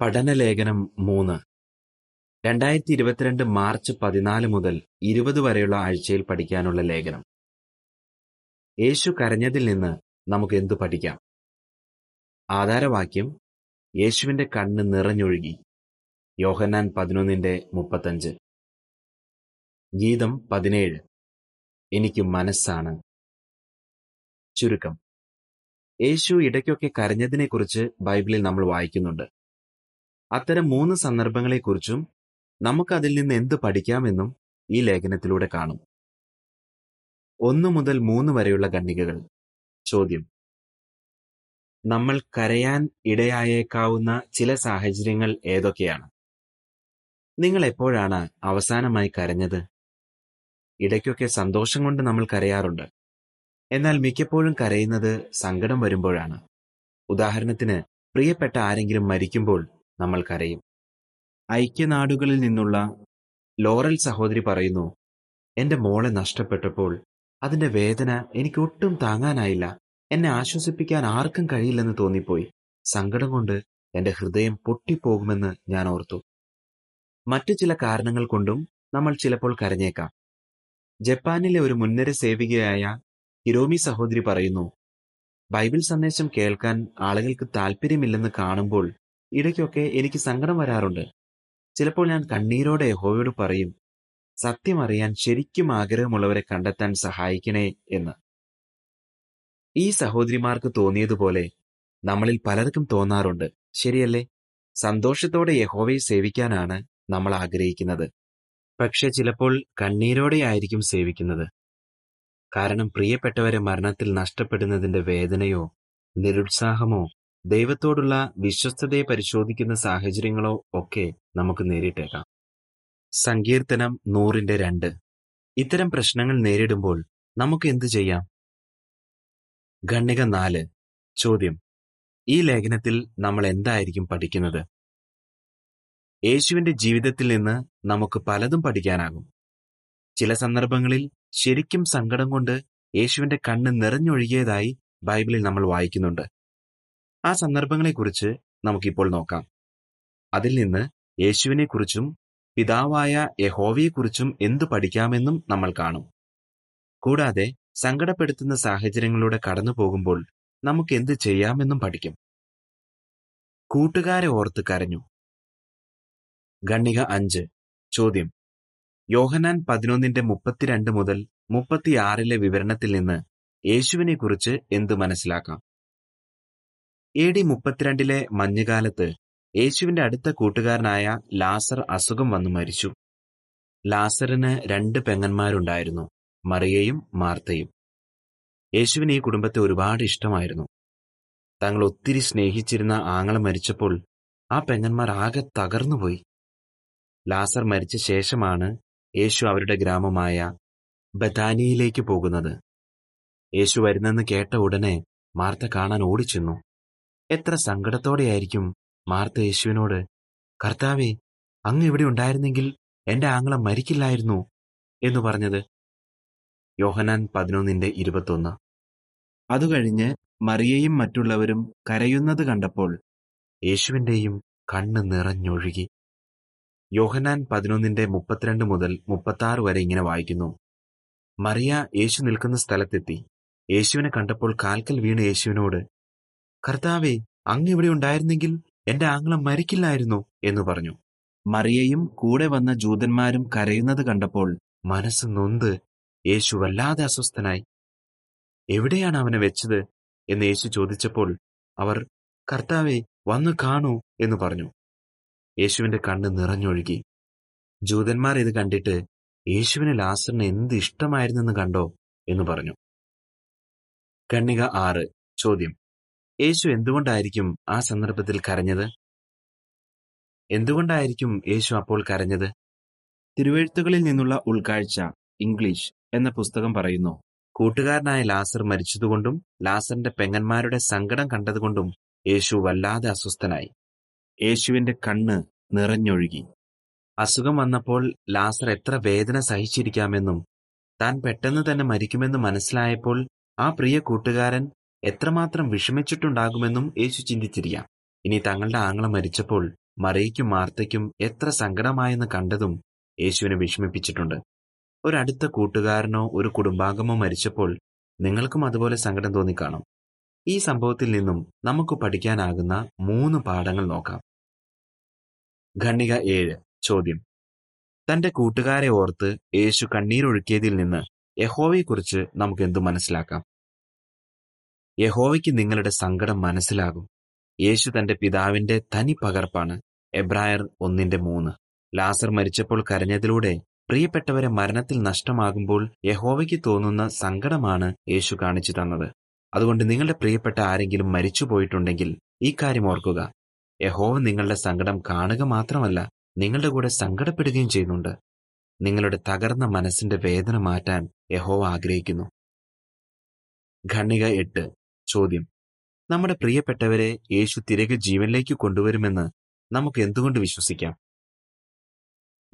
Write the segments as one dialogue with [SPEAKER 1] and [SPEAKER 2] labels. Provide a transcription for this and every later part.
[SPEAKER 1] പഠനലേഖനം മൂന്ന്. രണ്ടായിരത്തി ഇരുപത്തിരണ്ട് മാർച്ച് പതിനാല് മുതൽ ഇരുപത് വരെയുള്ള ആഴ്ചയിൽ പഠിക്കാനുള്ള ലേഖനം. യേശു കരഞ്ഞതിൽ നിന്ന് നമുക്ക് എന്തു പഠിക്കാം? ആധാരവാക്യം യേശുവിന്റെ കണ്ണ് നിറഞ്ഞൊഴുകി. യോഹന്നാൻ പതിനൊന്നിന്റെ മുപ്പത്തഞ്ച്. ഗീതം പതിനേഴ്. എനിക്ക് മനസ്സാണ്. ചുരുക്കം. യേശു ഇടയ്ക്കൊക്കെ കരഞ്ഞതിനെക്കുറിച്ച് ബൈബിളിൽ നമ്മൾ വായിക്കുന്നുണ്ട്. അത്തരം മൂന്ന് സന്ദർഭങ്ങളെക്കുറിച്ചും നമുക്ക് അതിൽ നിന്ന് എന്ത് പഠിക്കാമെന്നും ഈ ലേഖനത്തിലൂടെ കാണും. ഒന്നു മുതൽ മൂന്ന് വരെയുള്ള ഖണ്ഡികകൾ. ചോദ്യം. നമ്മൾ കരയാൻ ഇടയായേക്കാവുന്ന ചില സാഹചര്യങ്ങൾ ഏതൊക്കെയാണ്? നിങ്ങൾ എപ്പോഴാണ് അവസാനമായി കരഞ്ഞത്? ഇടയ്ക്കൊക്കെ സന്തോഷം കൊണ്ട് നമ്മൾ കരയാറുണ്ട്. എന്നാൽ മിക്കപ്പോഴും കരയുന്നത് സങ്കടം വരുമ്പോഴാണ്. ഉദാഹരണത്തിന് പ്രിയപ്പെട്ട ആരെങ്കിലും മരിക്കുമ്പോൾ നമ്മൾ കരയും. ഐക്യനാടുകളിൽ നിന്നുള്ള ലോറൽ സഹോദരി പറയുന്നു എന്റെ മോളെ നഷ്ടപ്പെട്ടപ്പോൾ അതിന്റെ വേദന എനിക്ക് ഒട്ടും താങ്ങാനായില്ല. എന്നെ ആശ്വസിപ്പിക്കാൻ ആർക്കും കഴിയില്ലെന്ന് തോന്നിപ്പോയി. സങ്കടം കൊണ്ട് എന്റെ ഹൃദയം പൊട്ടിപ്പോകുമെന്ന് ഞാൻ ഓർത്തു. മറ്റു ചില കാരണങ്ങൾ കൊണ്ടും നമ്മൾ ചിലപ്പോൾ കരഞ്ഞേക്കാം. ജപ്പാനിലെ ഒരു മുൻനിര സേവികയായ ഹിരോമി സഹോദരി പറയുന്നു ബൈബിൾ സന്ദേശം കേൾക്കാൻ ആളുകൾക്ക് താല്പര്യമില്ലെന്ന് കാണുമ്പോൾ ഇടയ്ക്കൊക്കെ എനിക്ക് സങ്കടം വരാറുണ്ട്. ചിലപ്പോൾ ഞാൻ കണ്ണീരോടെ യഹോവയോട് പറയും സത്യമറിയാൻ ശരിക്കും ആഗ്രഹമുള്ളവരെ കണ്ടെത്താൻ സഹായിക്കണേ എന്ന്. ഈ സഹോദരിമാർക്ക് തോന്നിയതുപോലെ നമ്മളിൽ പലർക്കും തോന്നാറുണ്ട് ശരിയല്ലേ? സന്തോഷത്തോടെ യഹോവയെ സേവിക്കാനാണ് നമ്മൾ ആഗ്രഹിക്കുന്നത്. പക്ഷെ ചിലപ്പോൾ കണ്ണീരോടെയായിരിക്കും സേവിക്കുന്നത്. കാരണം പ്രിയപ്പെട്ടവരെ മരണത്തിൽ നഷ്ടപ്പെടുന്നതിന്റെ വേദനയോ നിരുത്സാഹമോ ദൈവത്തോടുള്ള വിശ്വസ്തതയെ പരിശോധിക്കുന്ന സാഹചര്യങ്ങളോ ഒക്കെ നമുക്ക് നേരിട്ടേക്കാം. സങ്കീർത്തനം നൂറിന്റെ രണ്ട്. ഇത്തരം പ്രശ്നങ്ങൾ നേരിടുമ്പോൾ നമുക്ക് എന്തു ചെയ്യാം? ഖണ്ണിക നാല്. ചോദ്യം. ഈ ലേഖനത്തിൽ നമ്മൾ എന്തായിരിക്കും പഠിക്കുന്നത്? യേശുവിന്റെ ജീവിതത്തിൽ നിന്ന് നമുക്ക് പലതും പഠിക്കാനാകും. ചില സന്ദർഭങ്ങളിൽ ശരിക്കും സങ്കടം കൊണ്ട് യേശുവിന്റെ കണ്ണ് നിറഞ്ഞൊഴുകിയതായി ബൈബിളിൽ നമ്മൾ വായിക്കുന്നുണ്ട്. ആ സന്ദർഭങ്ങളെക്കുറിച്ച് നമുക്കിപ്പോൾ നോക്കാം. അതിൽ നിന്ന് യേശുവിനെക്കുറിച്ചും പിതാവായ യഹോവയെക്കുറിച്ചും എന്തു പഠിക്കാമെന്നും നമ്മൾ കാണും. കൂടാതെ സങ്കടപ്പെടുത്തുന്ന സാഹചര്യങ്ങളിലൂടെ കടന്നു പോകുമ്പോൾ നമുക്ക് എന്ത് ചെയ്യാമെന്നും പഠിക്കും. കൂട്ടുകാരെ ഓർത്ത് കരഞ്ഞു. ഖണ്ണിക അഞ്ച്. ചോദ്യം. യോഹനാൻ പതിനൊന്നിന്റെ മുപ്പത്തിരണ്ട് മുതൽ മുപ്പത്തിയാറിലെ വിവരണത്തിൽ നിന്ന് യേശുവിനെക്കുറിച്ച് എന്തു മനസ്സിലാക്കാം? എ ഡി മുപ്പത്തിരണ്ടിലെ മഞ്ഞുകാലത്ത് യേശുവിന്റെ അടുത്ത കൂട്ടുകാരനായ ലാസർ അസുഖം വന്നു മരിച്ചു. ലാസറിന് രണ്ട് പെങ്ങന്മാരുണ്ടായിരുന്നു മറിയയും മാർത്തയും. യേശുവിന് ഈ കുടുംബത്തെ ഒരുപാട് ഇഷ്ടമായിരുന്നു. തങ്ങൾ ഒത്തിരി സ്നേഹിച്ചിരുന്ന ആങ്ങളെ മരിച്ചപ്പോൾ ആ പെങ്ങന്മാർ ആകെ തകർന്നുപോയി. ലാസർ മരിച്ച ശേഷമാണ് യേശു അവരുടെ ഗ്രാമമായ ബഥാനിയിലേക്ക് പോകുന്നത്. യേശു വരുന്നെന്ന് കേട്ട ഉടനെ മാർത്ത കാണാൻ ഓടിച്ചെന്നു. എത്ര സങ്കടത്തോടെയായിരിക്കും മാർത്ത യേശുവിനോട് കർത്താവേ അങ്ങ് ഇവിടെ ഉണ്ടായിരുന്നെങ്കിൽ എന്റെ ആങ്ങളെ മരിക്കില്ലായിരുന്നു എന്ന് പറഞ്ഞത്. യോഹനാൻ പതിനൊന്നിന്റെ ഇരുപത്തൊന്ന്. അതുകഴിഞ്ഞ് മറിയയും മറ്റുള്ളവരും കരയുന്നത് കണ്ടപ്പോൾ യേശുവിന്റെയും കണ്ണ് നിറഞ്ഞൊഴുകി. യോഹനാൻ പതിനൊന്നിന്റെ മുപ്പത്തിരണ്ട് മുതൽ മുപ്പത്താറ് വരെ ഇങ്ങനെ വായിക്കുന്നു. മറിയ യേശു നിൽക്കുന്ന സ്ഥലത്തെത്തി. യേശുവിനെ കണ്ടപ്പോൾ കാൽക്കൽ വീണ് യേശുവിനോട് കർത്താവേ അങ്ങ് ഇവിടെ ഉണ്ടായിരുന്നെങ്കിൽ എന്റെ ആംഗ്ലം മരിക്കില്ലായിരുന്നു എന്ന് പറഞ്ഞു. മറിയയും കൂടെ വന്ന ജൂതന്മാരും കരയുന്നത് കണ്ടപ്പോൾ മനസ്സ് നൊന്ത്. യേശു വല്ലാതെ അസ്വസ്ഥനായി. എവിടെയാണ് അവനെ വെച്ചത്? എന്ന് യേശു ചോദിച്ചപ്പോൾ അവർ കർത്താവെ വന്നു കാണൂ എന്ന് പറഞ്ഞു. യേശുവിന്റെ കണ്ണ് നിറഞ്ഞൊഴുകി. ജൂതന്മാർ ഇത് കണ്ടിട്ട് യേശുവിന് ലാസറിന് എന്ത് ഇഷ്ടമായിരുന്നെന്ന് കണ്ടോ? എന്ന് പറഞ്ഞു. കണ്ണിക ആറ് ചോദ്യം. യേശു എന്തുകൊണ്ടായിരിക്കും ആ സന്ദർഭത്തിൽ കരഞ്ഞത്? എന്തുകൊണ്ടായിരിക്കും യേശു അപ്പോൾ കരഞ്ഞത്? തിരുവെഴുത്തുകളിൽ നിന്നുള്ള ഉൾക്കാഴ്ച ഇംഗ്ലീഷ് എന്ന പുസ്തകം പറയുന്നു. കൂട്ടുകാരനായ ലാസർ മരിച്ചതുകൊണ്ടും ലാസറിന്റെ പെങ്ങന്മാരുടെ സങ്കടം കണ്ടതുകൊണ്ടും യേശു വല്ലാതെ അസ്വസ്ഥനായി. യേശുവിന്റെ കണ്ണ് നിറഞ്ഞൊഴുകി. അസുഖം വന്നപ്പോൾ ലാസർ എത്ര വേദന സഹിച്ചിരിക്കാമെന്നും താൻ പെട്ടെന്ന് തന്നെ മരിക്കുമെന്ന് മനസ്സിലായപ്പോൾ ആ പ്രിയ കൂട്ടുകാരൻ എത്രമാത്രം വിഷമിച്ചിട്ടുണ്ടാകുമെന്നും യേശു ചിന്തിച്ചിരിക്കാം ഇനി തങ്ങളുടെ ആങ്ങളെ മരിച്ചപ്പോൾ മറിയയ്ക്കും മാർത്തയ്ക്കും എത്ര സങ്കടമായെന്ന് കണ്ടതും യേശുവിനെ വിഷമിപ്പിച്ചിട്ടുണ്ട്. ഒരടുത്ത കൂട്ടുകാരനോ ഒരു കുടുംബാംഗമോ മരിച്ചപ്പോൾ നിങ്ങൾക്കും അതുപോലെ സങ്കടം തോന്നിക്കാണും. ഈ സംഭവത്തിൽ നിന്നും നമുക്ക് പഠിക്കാനാകുന്ന മൂന്ന് പാഠങ്ങൾ നോക്കാം. ഖണ്ഡിക ഏഴ്. ചോദ്യം. തന്റെ കൂട്ടുകാരെ ഓർത്ത് യേശു കണ്ണീരൊഴുക്കിയതിൽ നിന്ന് യഹോവയെക്കുറിച്ച് നമുക്ക് എന്തു മനസ്സിലാക്കാം? യഹോവയ്ക്ക് നിങ്ങളുടെ സങ്കടം മനസ്സിലാകും. യേശു തന്റെ പിതാവിന്റെ തനി പകർപ്പാണ് എബ്രായർ ഒന്നിന്റെ മൂന്ന്. ലാസർ മരിച്ചപ്പോൾ കരഞ്ഞതിലൂടെ പ്രിയപ്പെട്ടവരെ മരണത്തിൽ നഷ്ടമാകുമ്പോൾ യഹോവയ്ക്ക് തോന്നുന്ന സങ്കടമാണ് യേശു കാണിച്ചു തന്നത്. അതുകൊണ്ട് നിങ്ങളുടെ പ്രിയപ്പെട്ട ആരെങ്കിലും മരിച്ചു പോയിട്ടുണ്ടെങ്കിൽ ഈ കാര്യം ഓർക്കുക. യഹോവ നിങ്ങളുടെ സങ്കടം കാണുക മാത്രമല്ല നിങ്ങളുടെ കൂടെ സങ്കടപ്പെടുകയും ചെയ്യുന്നുണ്ട്. നിങ്ങളുടെ തകർന്ന മനസ്സിന്റെ വേദന മാറ്റാൻ യഹോവ ആഗ്രഹിക്കുന്നു. ഖണ്ണിക എട്ട്. ചോദ്യം. നമ്മുടെ പ്രിയപ്പെട്ടവരെ യേശു തിരികെ ജീവനിലേക്ക് കൊണ്ടുവരുമെന്ന് നമുക്ക് എന്തുകൊണ്ട് വിശ്വസിക്കാം?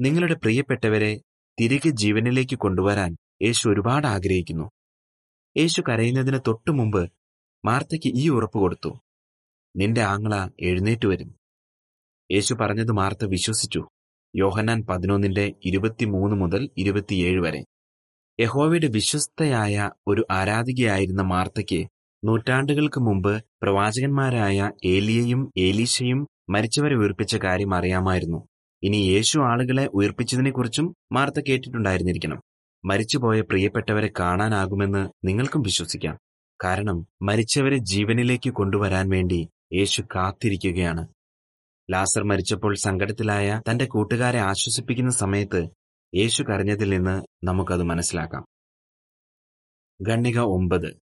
[SPEAKER 1] നിങ്ങളുടെ പ്രിയപ്പെട്ടവരെ തിരികെ ജീവനിലേക്ക് കൊണ്ടുവരാൻ യേശു ഒരുപാട് ആഗ്രഹിക്കുന്നു. യേശു കരയുന്നതിന് തൊട്ടു മുമ്പ് മാർത്തയ്ക്ക് ഈ ഉറപ്പ് കൊടുത്തു. നിന്റെ ആങ്ങള എഴുന്നേറ്റ് വരും. യേശു പറഞ്ഞത് മാർത്ത വിശ്വസിച്ചു. യോഹന്നാൻ പതിനൊന്നിന്റെ ഇരുപത്തിമൂന്ന് മുതൽ ഇരുപത്തിയേഴ് വരെ. യഹോവയുടെ വിശ്വസ്തയായ ഒരു ആരാധികയായിരുന്ന മാർത്തയ്ക്ക് നൂറ്റാണ്ടുകൾക്ക് മുമ്പ് പ്രവാചകന്മാരായ ഏലിയയും ഏലീശയും മരിച്ചവരെ ഉയർപ്പിച്ച കാര്യം അറിയാമായിരുന്നു. ഇനി യേശു ആളുകളെ ഉയർപ്പിച്ചതിനെക്കുറിച്ചും മാർത്ത കേട്ടിട്ടുണ്ടായിരുന്നിരിക്കണം. മരിച്ചുപോയ പ്രിയപ്പെട്ടവരെ കാണാനാകുമെന്ന് നിങ്ങൾക്കും വിശ്വസിക്കാം. കാരണം മരിച്ചവരെ ജീവനിലേക്ക് കൊണ്ടുവരാൻ വേണ്ടി യേശു കാത്തിരിക്കുകയാണ്. ലാസർ മരിച്ചപ്പോൾ സങ്കടത്തിലായ തന്റെ കൂട്ടുകാരെ ആശ്വസിപ്പിക്കുന്ന സമയത്ത് യേശു കരഞ്ഞതിൽ നിന്ന് നമുക്കത് മനസ്സിലാക്കാം. ഗണ്ണിക ഒമ്പത്.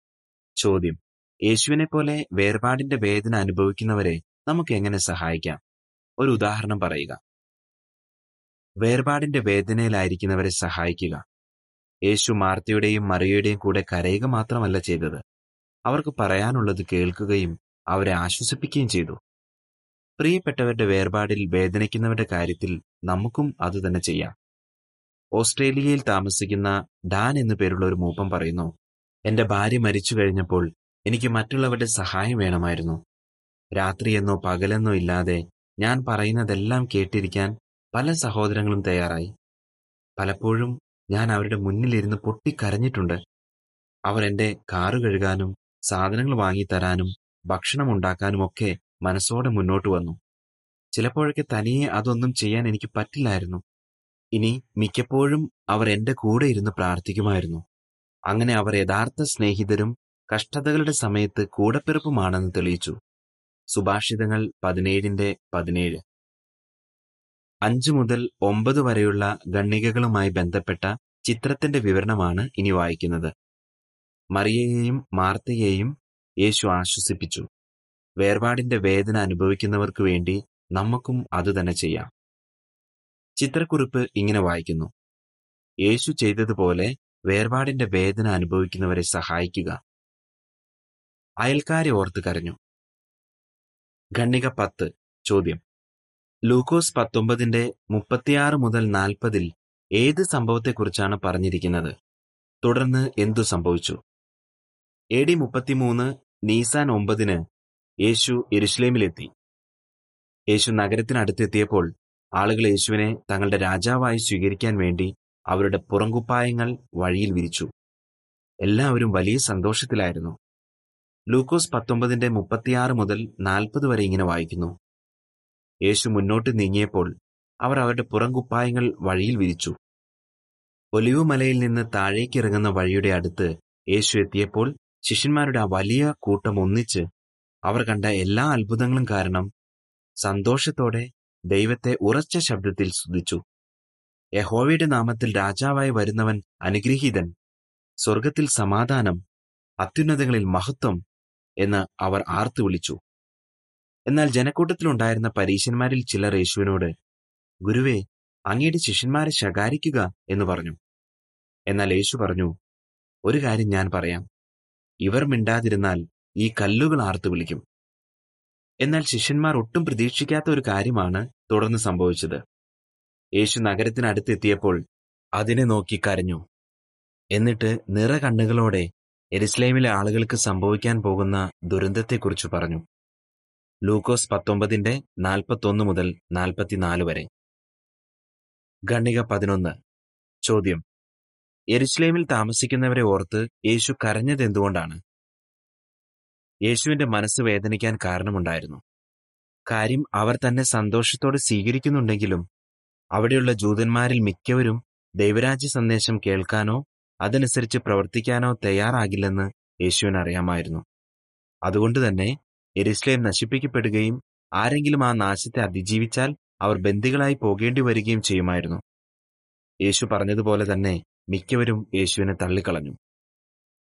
[SPEAKER 1] ചോദ്യം. യേശുവിനെ പോലെ വേർപാടിന്റെ വേദന അനുഭവിക്കുന്നവരെ നമുക്ക് എങ്ങനെ സഹായിക്കാം? ഒരു ഉദാഹരണം പറയുക. വേർപാടിന്റെ വേദനയിലായിരിക്കുന്നവരെ സഹായിക്കുക. യേശു മാർത്തയുടെയും മറിയയുടെയും കൂടെ കരയുക മാത്രമല്ല ചെയ്തത്. അവർക്ക് പറയാനുള്ളത് കേൾക്കുകയും അവരെ ആശ്വസിപ്പിക്കുകയും ചെയ്തു. പ്രിയപ്പെട്ടവരുടെ വേർപാടിൽ വേദനിക്കുന്നവരുടെ കാര്യത്തിൽ നമുക്കും അതുതന്നെ ചെയ്യാം. ഓസ്ട്രേലിയയിൽ താമസിക്കുന്ന ഡാൻ എന്നു പേരുള്ള ഒരു മൂപ്പം പറയുന്നു എന്റെ ഭാര്യ മരിച്ചു കഴിഞ്ഞപ്പോൾ എനിക്ക് മറ്റുള്ളവരുടെ സഹായം വേണമായിരുന്നു. രാത്രിയെന്നോ പകലെന്നോ ഇല്ലാതെ ഞാൻ പറയുന്നതെല്ലാം കേട്ടിരിക്കാൻ പല സഹോദരങ്ങളും തയ്യാറായി. പലപ്പോഴും ഞാൻ അവരുടെ മുന്നിലിരുന്ന് പൊട്ടിക്കരഞ്ഞിട്ടുണ്ട്. അവർ എന്റെ കാറ് കഴുകാനും സാധനങ്ങൾ വാങ്ങിത്തരാനും ഭക്ഷണം ഉണ്ടാക്കാനും ഒക്കെ മനസ്സോടെ മുന്നോട്ട് വന്നു. ചിലപ്പോഴൊക്കെ തനിയെ അതൊന്നും ചെയ്യാൻ എനിക്ക് പറ്റില്ലായിരുന്നു. ഇനി മിക്കപ്പോഴും അവർ എന്റെ കൂടെ ഇരുന്ന് പ്രാർത്ഥിക്കുമായിരുന്നു. അങ്ങനെ അവർ യഥാർത്ഥ സ്നേഹിതരും കഷ്ടതകളുടെ സമയത്ത് കൂടപ്പിറപ്പുമാണെന്ന് തെളിയിച്ചു. സുഭാഷിതങ്ങൾ പതിനേഴിന്റെ പതിനേഴ്. അഞ്ചു മുതൽ ഒമ്പത് വരെയുള്ള ഗണ്ണികകളുമായി ബന്ധപ്പെട്ട ചിത്രത്തിന്റെ വിവരണമാണ് ഇനി വായിക്കുന്നത്. മറിയയെയും മാർത്തയെയും യേശു ആശ്വസിപ്പിച്ചു. വേർപാടിന്റെ വേദന അനുഭവിക്കുന്നവർക്ക് വേണ്ടി നമുക്കും അതുതന്നെ ചെയ്യാം. ചിത്രക്കുറിപ്പ് ഇങ്ങനെ വായിക്കുന്നു. യേശു ചെയ്തതുപോലെ വേർപാടിന്റെ വേദന അനുഭവിക്കുന്നവരെ സഹായിക്കുക. അയൽക്കാരെ ഓർത്ത് കരഞ്ഞു. ഖണ്ണിക പത്ത് ചോദ്യം. ലൂക്കോസ് പത്തൊമ്പതിന്റെ മുപ്പത്തിയാറ് മുതൽ നാൽപ്പതിൽ ഏത് സംഭവത്തെക്കുറിച്ചാണ് പറഞ്ഞിരിക്കുന്നത്? തുടർന്ന് എന്തു സംഭവിച്ചു? എ ഡി മുപ്പത്തിമൂന്ന് നീസാൻ ഒമ്പതിന് യേശു എരുഷ്ലേമിലെത്തി യേശു നഗരത്തിനടുത്തെത്തിയപ്പോൾ ആളുകൾ യേശുവിനെ തങ്ങളുടെ രാജാവായി സ്വീകരിക്കാൻ വേണ്ടി അവരുടെ പുറങ്കുപ്പായങ്ങൾ വഴിയിൽ വിരിച്ചു. എല്ലാവരും വലിയ സന്തോഷത്തിലായിരുന്നു. ലൂക്കോസ് പത്തൊമ്പതിന്റെ മുപ്പത്തിയാറ് മുതൽ നാൽപ്പത് വരെ ഇങ്ങനെ വായിക്കുന്നു. യേശു മുന്നോട്ട് നീങ്ങിയപ്പോൾ അവർ അവരുടെ പുറംകുപ്പായങ്ങൾ വഴിയിൽ വിരിച്ചു. ഒലിവുമലയിൽ നിന്ന് താഴേക്ക് ഇറങ്ങുന്ന വഴിയുടെ അടുത്ത് യേശു എത്തിയപ്പോൾ ശിഷ്യന്മാരുടെ ആ വലിയ കൂട്ടം ഒന്നിച്ച് അവർ കണ്ട എല്ലാ അത്ഭുതങ്ങളും കാരണം സന്തോഷത്തോടെ ദൈവത്തെ ഉറച്ച ശബ്ദത്തിൽ സ്തുതിച്ചു. യഹോവയുടെ നാമത്തിൽ രാജാവായി വരുന്നവൻ അനുഗ്രഹീതൻ സ്വർഗത്തിൽ സമാധാനം അത്യുന്നതങ്ങളിൽ മഹത്വം എന്ന് അവർ ആർത്തു വിളിച്ചു. എന്നാൽ ജനക്കൂട്ടത്തിലുണ്ടായിരുന്ന പരീശന്മാരിൽ ചിലർ യേശുവിനോട് ഗുരുവേ അങ്ങയുടെ ശിഷ്യന്മാരെ ശകാരിക്കുക എന്ന് പറഞ്ഞു. എന്നാൽ യേശു പറഞ്ഞു ഒരു കാര്യം ഞാൻ പറയാം. ഇവർ മിണ്ടാതിരുന്നാൽ ഈ കല്ലുകൾ ആർത്തു വിളിക്കും. എന്നാൽ ശിഷ്യന്മാർ ഒട്ടും പ്രതീക്ഷിക്കാത്ത ഒരു കാര്യമാണ് തുടർന്ന് സംഭവിച്ചത്. യേശു നഗരത്തിനടുത്തെത്തിയപ്പോൾ അതിനെ നോക്കി കരഞ്ഞു. എന്നിട്ട് നിറ കണ്ണുകളോടെ എരുസലേമിലെ ആളുകൾക്ക് സംഭവിക്കാൻ പോകുന്ന ദുരന്തത്തെക്കുറിച്ച് പറഞ്ഞു. ലൂക്കോസ് പത്തൊമ്പതിന്റെ നാൽപ്പത്തൊന്ന് മുതൽ നാൽപ്പത്തിനാല് വരെ. ഖണ്ണിക പതിനൊന്ന്. ചോദ്യം. യെരുശലേമിൽ താമസിക്കുന്നവരെ ഓർത്ത് യേശു കരഞ്ഞത് എന്തുകൊണ്ടാണ്? യേശുവിന്റെ മനസ്സ് വേദനിക്കാൻ കാരണമുണ്ടായിരുന്നു. കാര്യം അവർ തന്നെ സന്തോഷത്തോടെ സ്വീകരിക്കുന്നുണ്ടെങ്കിലും അവിടെയുള്ള ജൂതന്മാരിൽ മിക്കവരും ദൈവരാജ്യ സന്ദേശം കേൾക്കാനോ അതനുസരിച്ച് പ്രവർത്തിക്കാനോ തയ്യാറാകില്ലെന്ന് യേശുവിന് അറിയാമായിരുന്നു അതുകൊണ്ട് തന്നെ എരുസ്ലേം നശിപ്പിക്കപ്പെടുകയും ആരെങ്കിലും ആ നാശത്തെ അതിജീവിച്ചാൽ അവർ ബന്ദികളായി പോകേണ്ടി വരികയും ചെയ്യുമായിരുന്നു. യേശു പറഞ്ഞതുപോലെ തന്നെ മിക്കവരും യേശുവിനെ തള്ളിക്കളഞ്ഞു.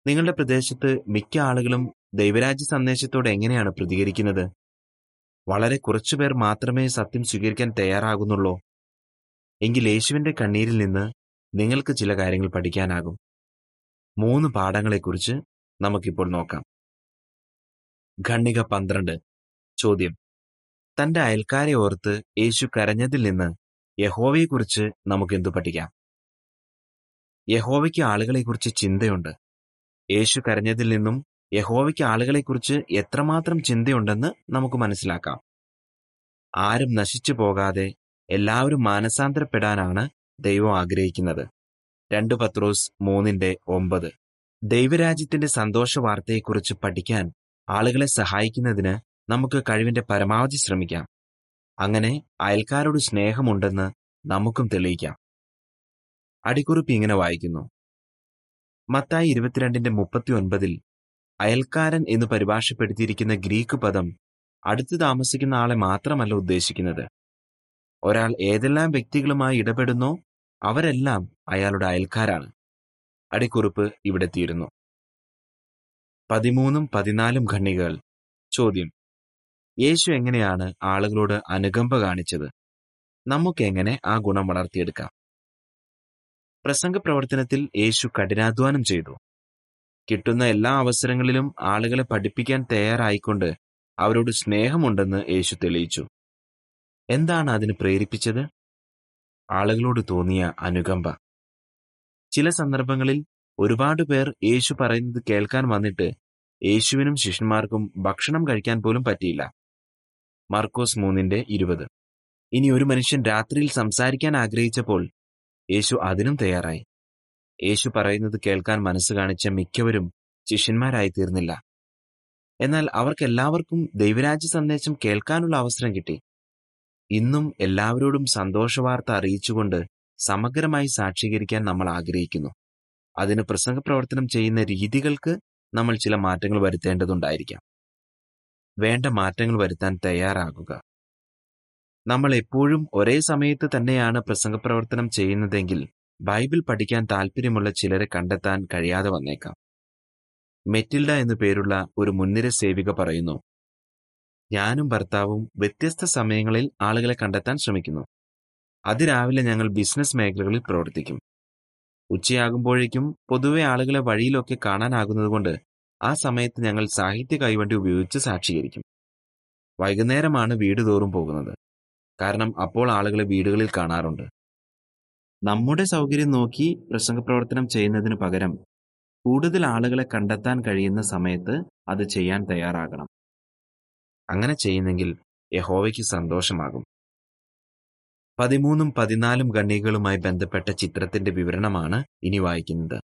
[SPEAKER 1] നിങ്ങളുടെ പ്രദേശത്ത് മിക്ക ആളുകളും ദൈവരാജ്യ സന്ദേശത്തോട് എങ്ങനെയാണ് പ്രതികരിക്കുന്നത്? വളരെ കുറച്ചുപേർ മാത്രമേ സത്യം സ്വീകരിക്കാൻ തയ്യാറാകുന്നുള്ളൂ? എങ്കിൽ യേശുവിന്റെ കണ്ണീരിൽ നിന്ന് നിങ്ങൾക്ക് ചില കാര്യങ്ങൾ പഠിക്കാനാകും. മൂന്ന് പാഠങ്ങളെക്കുറിച്ച് നമുക്കിപ്പോൾ നോക്കാം. ഖണ്ണിക പന്ത്രണ്ട്. ചോദ്യം. തന്റെ അയൽക്കാരെ ഓർത്ത് യേശു കരഞ്ഞതിൽ നിന്ന് യഹോവയെക്കുറിച്ച് നമുക്കെന്തു പഠിക്കാം? യഹോവയ്ക്ക് ആളുകളെക്കുറിച്ച് ചിന്തയുണ്ട്. യേശു കരഞ്ഞതിൽ നിന്നും യഹോവയ്ക്ക് ആളുകളെക്കുറിച്ച് എത്രമാത്രം ചിന്തയുണ്ടെന്ന് നമുക്ക് മനസ്സിലാക്കാം. ആരും നശിച്ചു പോകാതെ എല്ലാവരും മാനസാന്തരപ്പെടാനാണ് ദൈവം ആഗ്രഹിക്കുന്നത്. രണ്ട് പത്രോസ് മൂന്നിന്റെ ഒമ്പത്. ദൈവരാജ്യത്തിന്റെ സന്തോഷ വാർത്തയെക്കുറിച്ച് പഠിക്കാൻ ആളുകളെ സഹായിക്കുന്നതിന് നമുക്ക് കഴിവിന്റെ പരമാവധി ശ്രമിക്കാം. അങ്ങനെ അയൽക്കാരോട് സ്നേഹമുണ്ടെന്ന് നമുക്കും തെളിയിക്കാം. അടിക്കുറിപ്പ് ഇങ്ങനെ വായിക്കുന്നു. മത്തായി ഇരുപത്തിരണ്ടിന്റെ മുപ്പത്തി ഒൻപതിൽ അയൽക്കാരൻ എന്ന് പരിഭാഷപ്പെടുത്തിയിരിക്കുന്ന ഗ്രീക്ക് പദം അടുത്ത് താമസിക്കുന്ന ആളെ മാത്രമല്ല ഉദ്ദേശിക്കുന്നത്. ഒരാൾ ഏതെല്ലാം വ്യക്തികളുമായി ഇടപെടുന്നോ അവരെല്ലാം അയാളുടെ അയൽക്കാരാണ്. അടിക്കുറിപ്പ് ഇവിടെ തീരുന്നു. പതിമൂന്നും പതിനാലും ഖണ്ണികകൾ ചോദ്യം. യേശു എങ്ങനെയാണ് ആളുകളോട് അനുകമ്പ കാണിച്ചത്? നമുക്ക് എങ്ങനെ ആ ഗുണം വളർത്തിയെടുക്കാം? പ്രസംഗ പ്രവർത്തനത്തിൽ യേശു കഠിനാധ്വാനം ചെയ്തു. കിട്ടുന്ന എല്ലാ അവസരങ്ങളിലും ആളുകളെ പഠിപ്പിക്കാൻ തയ്യാറായിക്കൊണ്ട് അവരോട് സ്നേഹമുണ്ടെന്ന് യേശു തെളിയിച്ചു. എന്താണ് അതിന് പ്രേരിപ്പിച്ചത്? ആളുകളോട് തോന്നിയ അനുകമ്പ. ചില സന്ദർഭങ്ങളിൽ ഒരുപാട് പേർ യേശു പറയുന്നത് കേൾക്കാൻ വന്നിട്ട് യേശുവിനും ശിഷ്യന്മാർക്കും ഭക്ഷണം കഴിക്കാൻ പോലും പറ്റിയില്ല. മർക്കോസ് മൂന്നിന്റെ ഇരുപത്. ഇനി ഒരു മനുഷ്യൻ രാത്രിയിൽ സംസാരിക്കാൻ ആഗ്രഹിച്ചപ്പോൾ യേശു അതിനും തയ്യാറായി. യേശു പറയുന്നത് കേൾക്കാൻ മനസ്സ് കാണിച്ച മിക്കവരും ശിഷ്യന്മാരായി തീർന്നില്ല. എന്നാൽ അവർക്കെല്ലാവർക്കും ദൈവരാജ്യ സന്ദേശം കേൾക്കാനുള്ള അവസരം കിട്ടി. ഇന്നും എല്ലാവരോടും സന്തോഷവാർത്ത അറിയിച്ചുകൊണ്ട് സമഗ്രമായി സാക്ഷീകരിക്കാൻ നമ്മൾ ആഗ്രഹിക്കുന്നു. അതിന് പ്രസംഗപ്രവർത്തനം ചെയ്യുന്ന രീതികൾക്ക് നമ്മൾ ചില മാറ്റങ്ങൾ വരുത്തേണ്ടതുണ്ടായിരിക്കാം. വേണ്ട മാറ്റങ്ങൾ വരുത്താൻ തയ്യാറാകുക. നമ്മൾ എപ്പോഴും ഒരേ സമയത്ത് തന്നെയാണ് പ്രസംഗപ്രവർത്തനം ചെയ്യുന്നതെങ്കിൽ ബൈബിൾ പഠിക്കാൻ താല്പര്യമുള്ള ചിലരെ കണ്ടെത്താൻ കഴിയാതെ വന്നേക്കാം. മെറ്റിൽഡ എന്നു പേരുള്ള ഒരു മുൻനിര സേവിക പറയുന്നു ഞാനും ഭർത്താവും വ്യത്യസ്ത സമയങ്ങളിൽ ആളുകളെ കണ്ടെത്താൻ ശ്രമിക്കുന്നു. അതിരാവിലെ ഞങ്ങൾ ബിസിനസ് മേഖലകളിൽ പ്രവർത്തിക്കും. ഉച്ചയാകുമ്പോഴേക്കും പൊതുവെ ആളുകളെ വഴിയിലൊക്കെ കാണാനാകുന്നതുകൊണ്ട് ആ സമയത്ത് ഞങ്ങൾ സാഹിത്യ കൈവണ്ടി ഉപയോഗിച്ച് സാക്ഷീകരിക്കും. വൈകുന്നേരമാണ് വീട് തോറും പോകുന്നത്. കാരണം അപ്പോൾ ആളുകളെ വീടുകളിൽ കാണാറുണ്ട്. നമ്മുടെ സൗകര്യം നോക്കി പ്രസംഗപ്രവർത്തനം ചെയ്യുന്നതിന് പകരം കൂടുതൽ ആളുകളെ കണ്ടെത്താൻ കഴിയുന്ന സമയത്ത് അത് ചെയ്യാൻ തയ്യാറാകണം. അങ്ങനെ ചെയ്യുന്നെങ്കിൽ യഹോവയ്ക്ക് സന്തോഷമാകും. പതിമൂന്നും പതിനാലും ഖണ്ഡികകളുമായി ബന്ധപ്പെട്ട ചിത്രത്തിന്റെ വിവരണമാണ് ഇനി വായിക്കുന്നത്.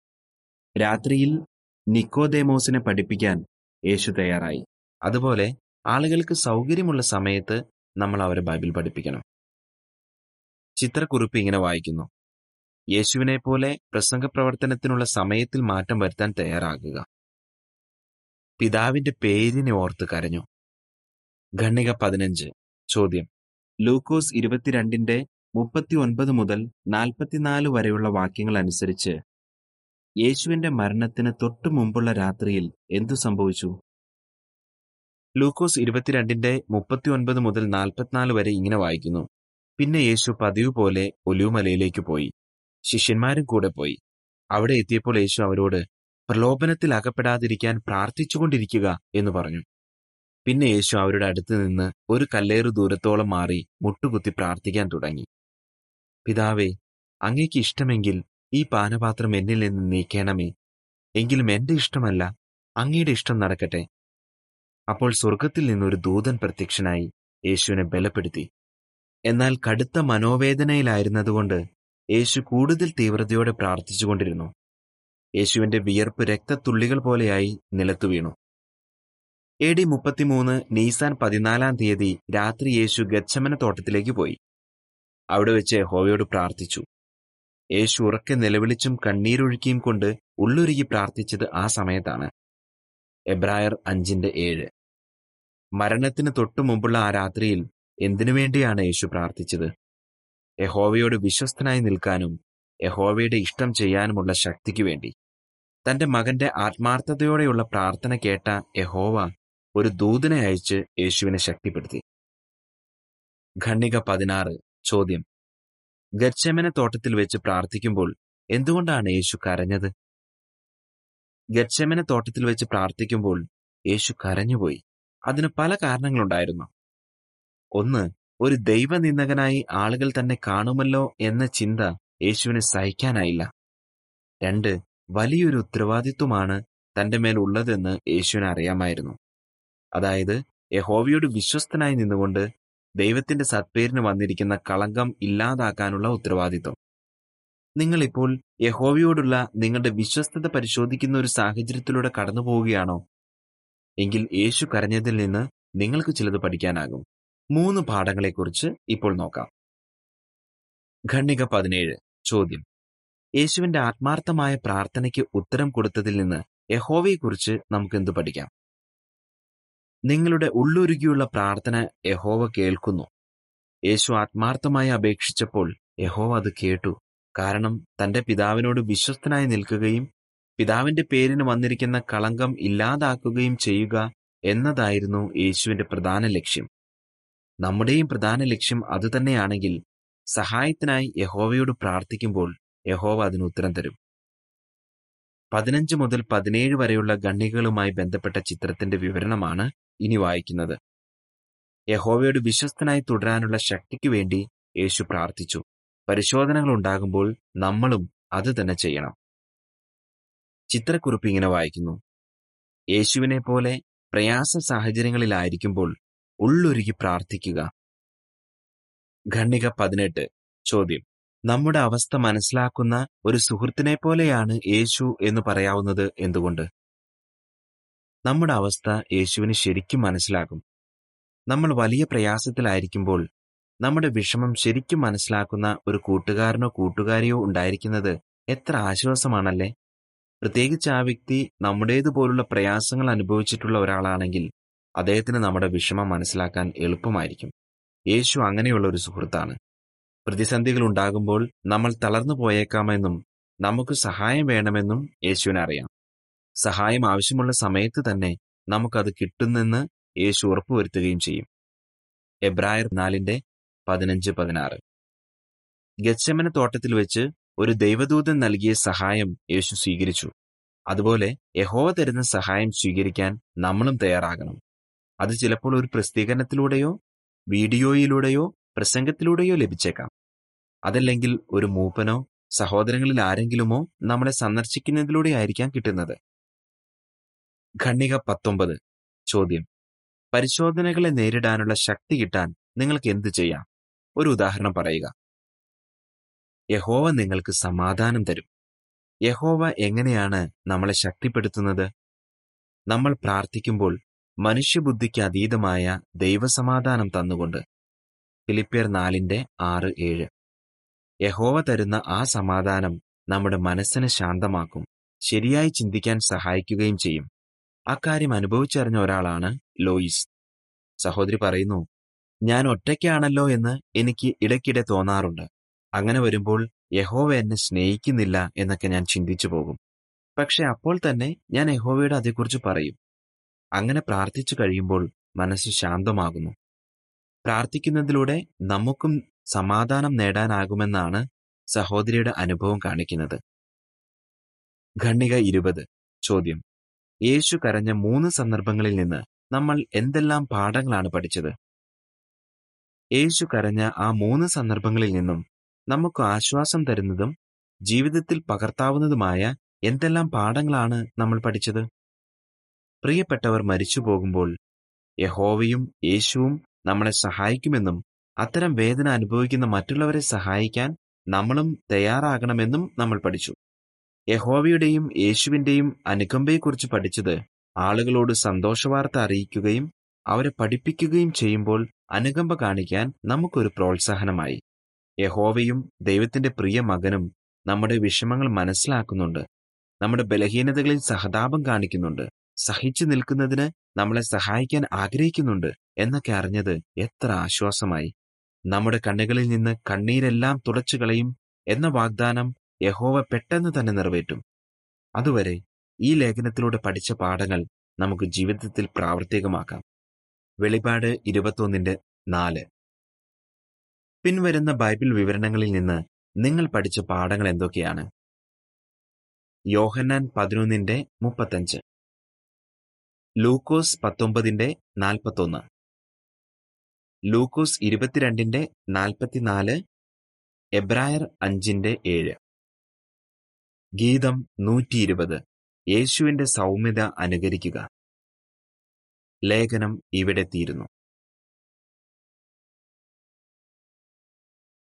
[SPEAKER 1] രാത്രിയിൽ നിക്കോദേമോസിനെ പഠിപ്പിക്കാൻ യേശു തയ്യാറായി. അതുപോലെ ആളുകൾക്ക് സൗകര്യമുള്ള സമയത്ത് നമ്മൾ അവരെ ബൈബിൾ പഠിപ്പിക്കണം. ചിത്രക്കുറിപ്പ് ഇങ്ങനെ വായിക്കുന്നു. യേശുവിനെ പോലെ പ്രസംഗ പ്രവർത്തനത്തിനുള്ള സമയത്തിൽ മാറ്റം വരുത്താൻ തയ്യാറാകുക. പിതാവിന്റെ പേരിനെ ഓർത്ത് കരഞ്ഞു. ഖണ്ണിക പതിനഞ്ച്. ചോദ്യം. ലൂക്കോസ് ഇരുപത്തിരണ്ടിന്റെ മുപ്പത്തി ഒൻപത് മുതൽ നാൽപ്പത്തിനാല് വരെയുള്ള വാക്യങ്ങൾ അനുസരിച്ച് യേശുവിന്റെ മരണത്തിന് തൊട്ടു മുമ്പുള്ള രാത്രിയിൽ എന്തു സംഭവിച്ചു? ലൂക്കോസ് ഇരുപത്തിരണ്ടിന്റെ മുപ്പത്തി ഒൻപത് മുതൽ നാൽപ്പത്തിനാല് വരെ ഇങ്ങനെ വായിക്കുന്നു. പിന്നെ യേശു പതിവ് പോലെ ഒലിവുമലയിലേക്ക് പോയി. ശിഷ്യന്മാരും കൂടെ പോയി. അവിടെ എത്തിയപ്പോൾ യേശു അവരോട് പ്രലോഭനത്തിൽ അകപ്പെടാതിരിക്കാൻ പ്രാർത്ഥിച്ചുകൊണ്ടിരിക്കുക എന്ന് പറഞ്ഞു. പിന്നെ യേശു അവരുടെ അടുത്ത് നിന്ന് ഒരു കല്ലേറു ദൂരത്തോളം മാറി മുട്ടുകുത്തി പ്രാർത്ഥിക്കാൻ തുടങ്ങി. പിതാവേ അങ്ങേക്ക് ഇഷ്ടമെങ്കിൽ ഈ പാനപാത്രം എന്നിൽ നിന്ന് നീക്കേണമേ. എങ്കിലും എന്റെ ഇഷ്ടമല്ല അങ്ങയുടെ ഇഷ്ടം നടക്കട്ടെ. അപ്പോൾ സ്വർഗത്തിൽ നിന്നൊരു ദൂതൻ പ്രത്യക്ഷനായി യേശുവിനെ ബലപ്പെടുത്തി. എന്നാൽ കടുത്ത മനോവേദനയിലായിരുന്നതുകൊണ്ട് യേശു കൂടുതൽ തീവ്രതയോടെ പ്രാർത്ഥിച്ചുകൊണ്ടിരുന്നു. യേശുവിന്റെ വിയർപ്പ് രക്തത്തുള്ളികൾ പോലെയായി നിലത്തു വീണു എ ഡി മുപ്പത്തിമൂന്ന് നീസാൻ പതിനാലാം തീയതി രാത്രി യേശു ഗച്ഛമന തോട്ടത്തിലേക്ക് പോയി. അവിടെ വെച്ച് യഹോവയോട് പ്രാർത്ഥിച്ചു. യേശു ഉറക്കെ നിലവിളിച്ചും കണ്ണീരൊഴുക്കിയും കൊണ്ട് ഉള്ളുരുകി പ്രാർത്ഥിച്ചത് ആ സമയത്താണ്. എബ്രായർ അഞ്ചിന്റെ ഏഴ്. മരണത്തിന് തൊട്ടു മുമ്പുള്ള ആ രാത്രിയിൽ എന്തിനു വേണ്ടിയാണ് യേശു പ്രാർത്ഥിച്ചത്? യഹോവയോട് വിശ്വസ്തനായി നിൽക്കാനും യഹോവയുടെ ഇഷ്ടം ചെയ്യാനുമുള്ള ശക്തിക്ക് വേണ്ടി. തന്റെ മകന്റെ ആത്മാർത്ഥതയോടെയുള്ള പ്രാർത്ഥന കേട്ട യഹോവ ഒരു ദൂതനെ അയച്ച് യേശുവിനെ ശക്തിപ്പെടുത്തി. ഖണ്ണിക പതിനാറ് ചോദ്യം. ഗർച്ചമന തോട്ടത്തിൽ വെച്ച് പ്രാർത്ഥിക്കുമ്പോൾ എന്തുകൊണ്ടാണ് യേശു കരഞ്ഞത്? ഗർച്ചമന തോട്ടത്തിൽ വെച്ച് പ്രാർത്ഥിക്കുമ്പോൾ യേശു കരഞ്ഞുപോയി. അതിന് പല കാരണങ്ങളുണ്ടായിരുന്നു. ഒന്ന് ഒരു ദൈവനിന്ദകനായി ആളുകൾ തന്നെ കാണുമല്ലോ എന്ന ചിന്ത യേശുവിനെ സഹിക്കാനായില്ല. രണ്ട് വലിയൊരു ഉത്തരവാദിത്വമാണ് തന്റെ മേൽ ഉള്ളതെന്ന് യേശുവിന് അറിയാമായിരുന്നു. അതായത് യഹോവയോട് വിശ്വസ്തനായി നിന്നുകൊണ്ട് ദൈവത്തിന്റെ സത്പേരിന് വന്നിരിക്കുന്ന കളങ്കം ഇല്ലാതാക്കാനുള്ള ഉത്തരവാദിത്വം. നിങ്ങളിപ്പോൾ യഹോവയോടുള്ള നിങ്ങളുടെ വിശ്വസ്തത പരിശോധിക്കുന്ന ഒരു സാഹചര്യത്തിലൂടെ കടന്നു പോവുകയാണോ എങ്കിൽ യേശു കരഞ്ഞതിൽ നിന്ന് നിങ്ങൾക്ക് ചിലത് പഠിക്കാനാകും. മൂന്ന് പാഠങ്ങളെക്കുറിച്ച് ഇപ്പോൾ നോക്കാം. ഖണ്ഡിക പതിനേഴ്. ചോദ്യം. യേശുവിന്റെ ആത്മാർത്ഥമായ പ്രാർത്ഥനയ്ക്ക് ഉത്തരം കൊടുത്തതിൽ നിന്ന് യഹോവയെക്കുറിച്ച് നമുക്ക് എന്തു പഠിക്കാം? നിങ്ങളുടെ ഉള്ളുരുകിയുള്ള പ്രാർത്ഥന യഹോവ കേൾക്കുന്നു. യേശു ആത്മാർത്ഥമായി അപേക്ഷിച്ചപ്പോൾ യഹോവ അത് കേട്ടു. കാരണം തന്റെ പിതാവിനോട് വിശ്വസ്തനായി നിൽക്കുകയും പിതാവിന്റെ പേരിന് വന്നിരിക്കുന്ന കളങ്കം ഇല്ലാതാക്കുകയും ചെയ്യുക എന്നതായിരുന്നു യേശുവിന്റെ പ്രധാന ലക്ഷ്യം. നമ്മുടെയും പ്രധാന ലക്ഷ്യം അതുതന്നെയാണെങ്കിൽ സഹായത്തിനായി യഹോവയോട് പ്രാർത്ഥിക്കുമ്പോൾ യഹോവ അതിന് ഉത്തരം തരും. പതിനഞ്ച് മുതൽ പതിനേഴ് വരെയുള്ള ഗണ്ണികളുമായി ബന്ധപ്പെട്ട ചിത്രത്തിന്റെ വിവരണമാണ് ഇനി വായിക്കുന്നത്. യഹോവയോട് വിശ്വസ്തനായി തുടരാനുള്ള ശക്തിക്ക് വേണ്ടി യേശു പ്രാർത്ഥിച്ചു. പരിശോധനകൾ ഉണ്ടാകുമ്പോൾ നമ്മളും അത് തന്നെ ചെയ്യണം. ചിത്രക്കുറിപ്പ് ഇങ്ങനെ വായിക്കുന്നു. യേശുവിനെ പോലെ പ്രയാസ സാഹചര്യങ്ങളിലായിരിക്കുമ്പോൾ ഉള്ളൊരുക്കി പ്രാർത്ഥിക്കുക. ഖണ്ഡിക പതിനെട്ട് ചോദ്യം. നമ്മുടെ അവസ്ഥ മനസ്സിലാക്കുന്ന ഒരു സുഹൃത്തിനെ പോലെയാണ് യേശു എന്ന് പറയാവുന്നത് എന്തുകൊണ്ട്? നമ്മുടെ അവസ്ഥ യേശുവിന് ശരിക്കും മനസ്സിലാകും. നമ്മൾ വലിയ പ്രയാസത്തിലായിരിക്കുമ്പോൾ നമ്മുടെ വിഷമം ശരിക്കും മനസ്സിലാക്കുന്ന ഒരു കൂട്ടുകാരനോ കൂട്ടുകാരിയോ ഉണ്ടായിരിക്കുന്നത് എത്ര ആശ്വാസമാണല്ലേ? പ്രത്യേകിച്ച് ആ വ്യക്തി നമ്മുടേതുപോലുള്ള പ്രയാസങ്ങൾ അനുഭവിച്ചിട്ടുള്ള ഒരാളാണെങ്കിൽ അദ്ദേഹത്തിന് നമ്മുടെ വിഷമം മനസ്സിലാക്കാൻ എളുപ്പമായിരിക്കും. യേശു അങ്ങനെയുള്ള ഒരു സുഹൃത്താണ്. പ്രതിസന്ധികൾ ഉണ്ടാകുമ്പോൾ നമ്മൾ തളർന്നു പോയേക്കാമെന്നും നമുക്ക് സഹായം വേണമെന്നും യേശുവിനറിയാം സഹായം ആവശ്യമുള്ള സമയത്ത് തന്നെ നമുക്കത് കിട്ടുന്നെന്ന് യേശു ഉറപ്പുവരുത്തുകയും ചെയ്യും. എബ്രായർ നാലിന്റെ പതിനഞ്ച് പതിനാറ്. ഗച്ചമന തോട്ടത്തിൽ വെച്ച് ഒരു ദൈവദൂതൻ നൽകിയ സഹായം യേശു സ്വീകരിച്ചു. അതുപോലെ യഹോവ തരുന്ന സഹായം സ്വീകരിക്കാൻ നമ്മളും തയ്യാറാകണം. അത് ചിലപ്പോൾ ഒരു പ്രസിദ്ധീകരണത്തിലൂടെയോ വീഡിയോയിലൂടെയോ പ്രസംഗത്തിലൂടെയോ ലഭിച്ചേക്കാം. അതല്ലെങ്കിൽ ഒരു മൂപ്പനോ സഹോദരങ്ങളിൽ ആരെങ്കിലുമോ നമ്മളെ സന്ദർശിക്കുന്നതിലൂടെ ആയിരിക്കാം കിട്ടുന്നത്. ഖണ്ണിക പത്തൊമ്പത്. ചോദ്യം. പരിശോധനകളെ നേരിടാനുള്ള ശക്തി കിട്ടാൻ നിങ്ങൾക്ക് എന്ത് ചെയ്യാം? ഒരു ഉദാഹരണം പറയുക. യഹോവ നിങ്ങൾക്ക് സമാധാനം തരും. യഹോവ എങ്ങനെയാണ് നമ്മളെ ശക്തിപ്പെടുത്തുന്നത്? നമ്മൾ പ്രാർത്ഥിക്കുമ്പോൾ മനുഷ്യബുദ്ധിക്ക് അതീതമായ ദൈവസമാധാനം തന്നുകൊണ്ട് ഫിലിപ്പിയർ നാലിന്റെ ആറ് ഏഴ്. യഹോവ തരുന്ന ആ സമാധാനം നമ്മുടെ മനസ്സിനെ ശാന്തമാക്കും ശരിയായി ചിന്തിക്കാൻ സഹായിക്കുകയും ചെയ്യും. അക്കാര്യം അനുഭവിച്ചറിഞ്ഞ ഒരാളാണ് ലോയിസ്. സഹോദരി പറയുന്നു ഞാൻ ഒറ്റയ്ക്കാണല്ലോ എന്ന് എനിക്ക് ഇടയ്ക്കിടെ തോന്നാറുണ്ട്. അങ്ങനെ വരുമ്പോൾ യഹോവ എന്നെ സ്നേഹിക്കുന്നില്ല എന്നൊക്കെ ഞാൻ ചിന്തിച്ചു പോകും. പക്ഷെ അപ്പോൾ തന്നെ ഞാൻ യഹോവയുടെ അതേക്കുറിച്ച് പറയും. അങ്ങനെ പ്രാർത്ഥിച്ചു കഴിയുമ്പോൾ മനസ്സ് ശാന്തമാകുന്നു. പ്രാർത്ഥിക്കുന്നതിലൂടെ നമുക്കും സമാധാനം നേടാനാകുമെന്നാണ് സഹോദരിയുടെ അനുഭവം കാണിക്കുന്നത്. ഖണ്ണിക ഇരുപത്. ചോദ്യം. യേശു കരഞ്ഞ മൂന്ന് സന്ദർഭങ്ങളിൽ നിന്ന് നമ്മൾ എന്തെല്ലാം പാഠങ്ങളാണ് പഠിച്ചത്? യേശു കരഞ്ഞ ആ മൂന്ന് സന്ദർഭങ്ങളിൽ നിന്നും നമുക്ക് ആശ്വാസം തരുന്നതും ജീവിതത്തിൽ പകർത്താവുന്നതുമായ എന്തെല്ലാം പാഠങ്ങളാണ് നമ്മൾ പഠിച്ചത്? പ്രിയപ്പെട്ടവർ മരിച്ചു പോകുമ്പോൾ യഹോവയും യേശുവും നമ്മളെ സഹായിക്കുമെന്നും അത്തരം വേദന അനുഭവിക്കുന്ന മറ്റുള്ളവരെ സഹായിക്കാൻ നമ്മളും തയ്യാറാകണമെന്നും നമ്മൾ പഠിച്ചു. യഹോവയുടെയും യേശുവിന്റെയും അനുകമ്പയെക്കുറിച്ച് പഠിച്ചത് ആളുകളോട് സന്തോഷവാർത്ത അറിയിക്കുകയും അവരെ പഠിപ്പിക്കുകയും ചെയ്യുമ്പോൾ അനുകമ്പ കാണിക്കാൻ നമുക്കൊരു പ്രോത്സാഹനമായി. യഹോവയും ദൈവത്തിന്റെ പ്രിയ മകനും നമ്മുടെ വിഷമങ്ങൾ മനസ്സിലാക്കുന്നുണ്ട്. നമ്മുടെ ബലഹീനതകളിൽ സഹതാപം കാണിക്കുന്നുണ്ട്. സഹിച്ചു നിൽക്കുന്നതിന് നമ്മളെ സഹായിക്കാൻ ആഗ്രഹിക്കുന്നുണ്ട് എന്നൊക്കെ അറിഞ്ഞത് എത്ര ആശ്വാസമായി. നമ്മുടെ കണ്ണുകളിൽ നിന്ന് കണ്ണീരെല്ലാം തുടച്ചു കളയും എന്ന വാഗ്ദാനം യഹോവ പെട്ടെന്ന് തന്നെ നിറവേറ്റും. അതുവരെ ഈ ലേഖനത്തിലൂടെ പഠിച്ച പാഠങ്ങൾ നമുക്ക് ജീവിതത്തിൽ പ്രാവർത്തികമാക്കാം. വെളിപാട് ഇരുപത്തൊന്നിന്റെ നാല്. പിൻവരുന്ന ബൈബിൾ വിവരണങ്ങളിൽ നിന്ന് നിങ്ങൾ പഠിച്ച പാഠങ്ങൾ എന്തൊക്കെയാണ്? യോഹന്നാൻ പതിനൊന്നിന്റെ മുപ്പത്തഞ്ച്. ലൂക്കോസ് പത്തൊമ്പതിന്റെ നാൽപ്പത്തൊന്ന്. ലൂക്കോസ് ഇരുപത്തിരണ്ടിന്റെ നാൽപ്പത്തിനാല് എബ്രായർ അഞ്ചിന്റെ ഏഴ്. ഗീതം നൂറ്റിയിരുപത്. യേശുവിന്റെ സൗമ്യത അനുകരിക്കുക. ലേഖനം ഇവിടെ തീരുന്നു.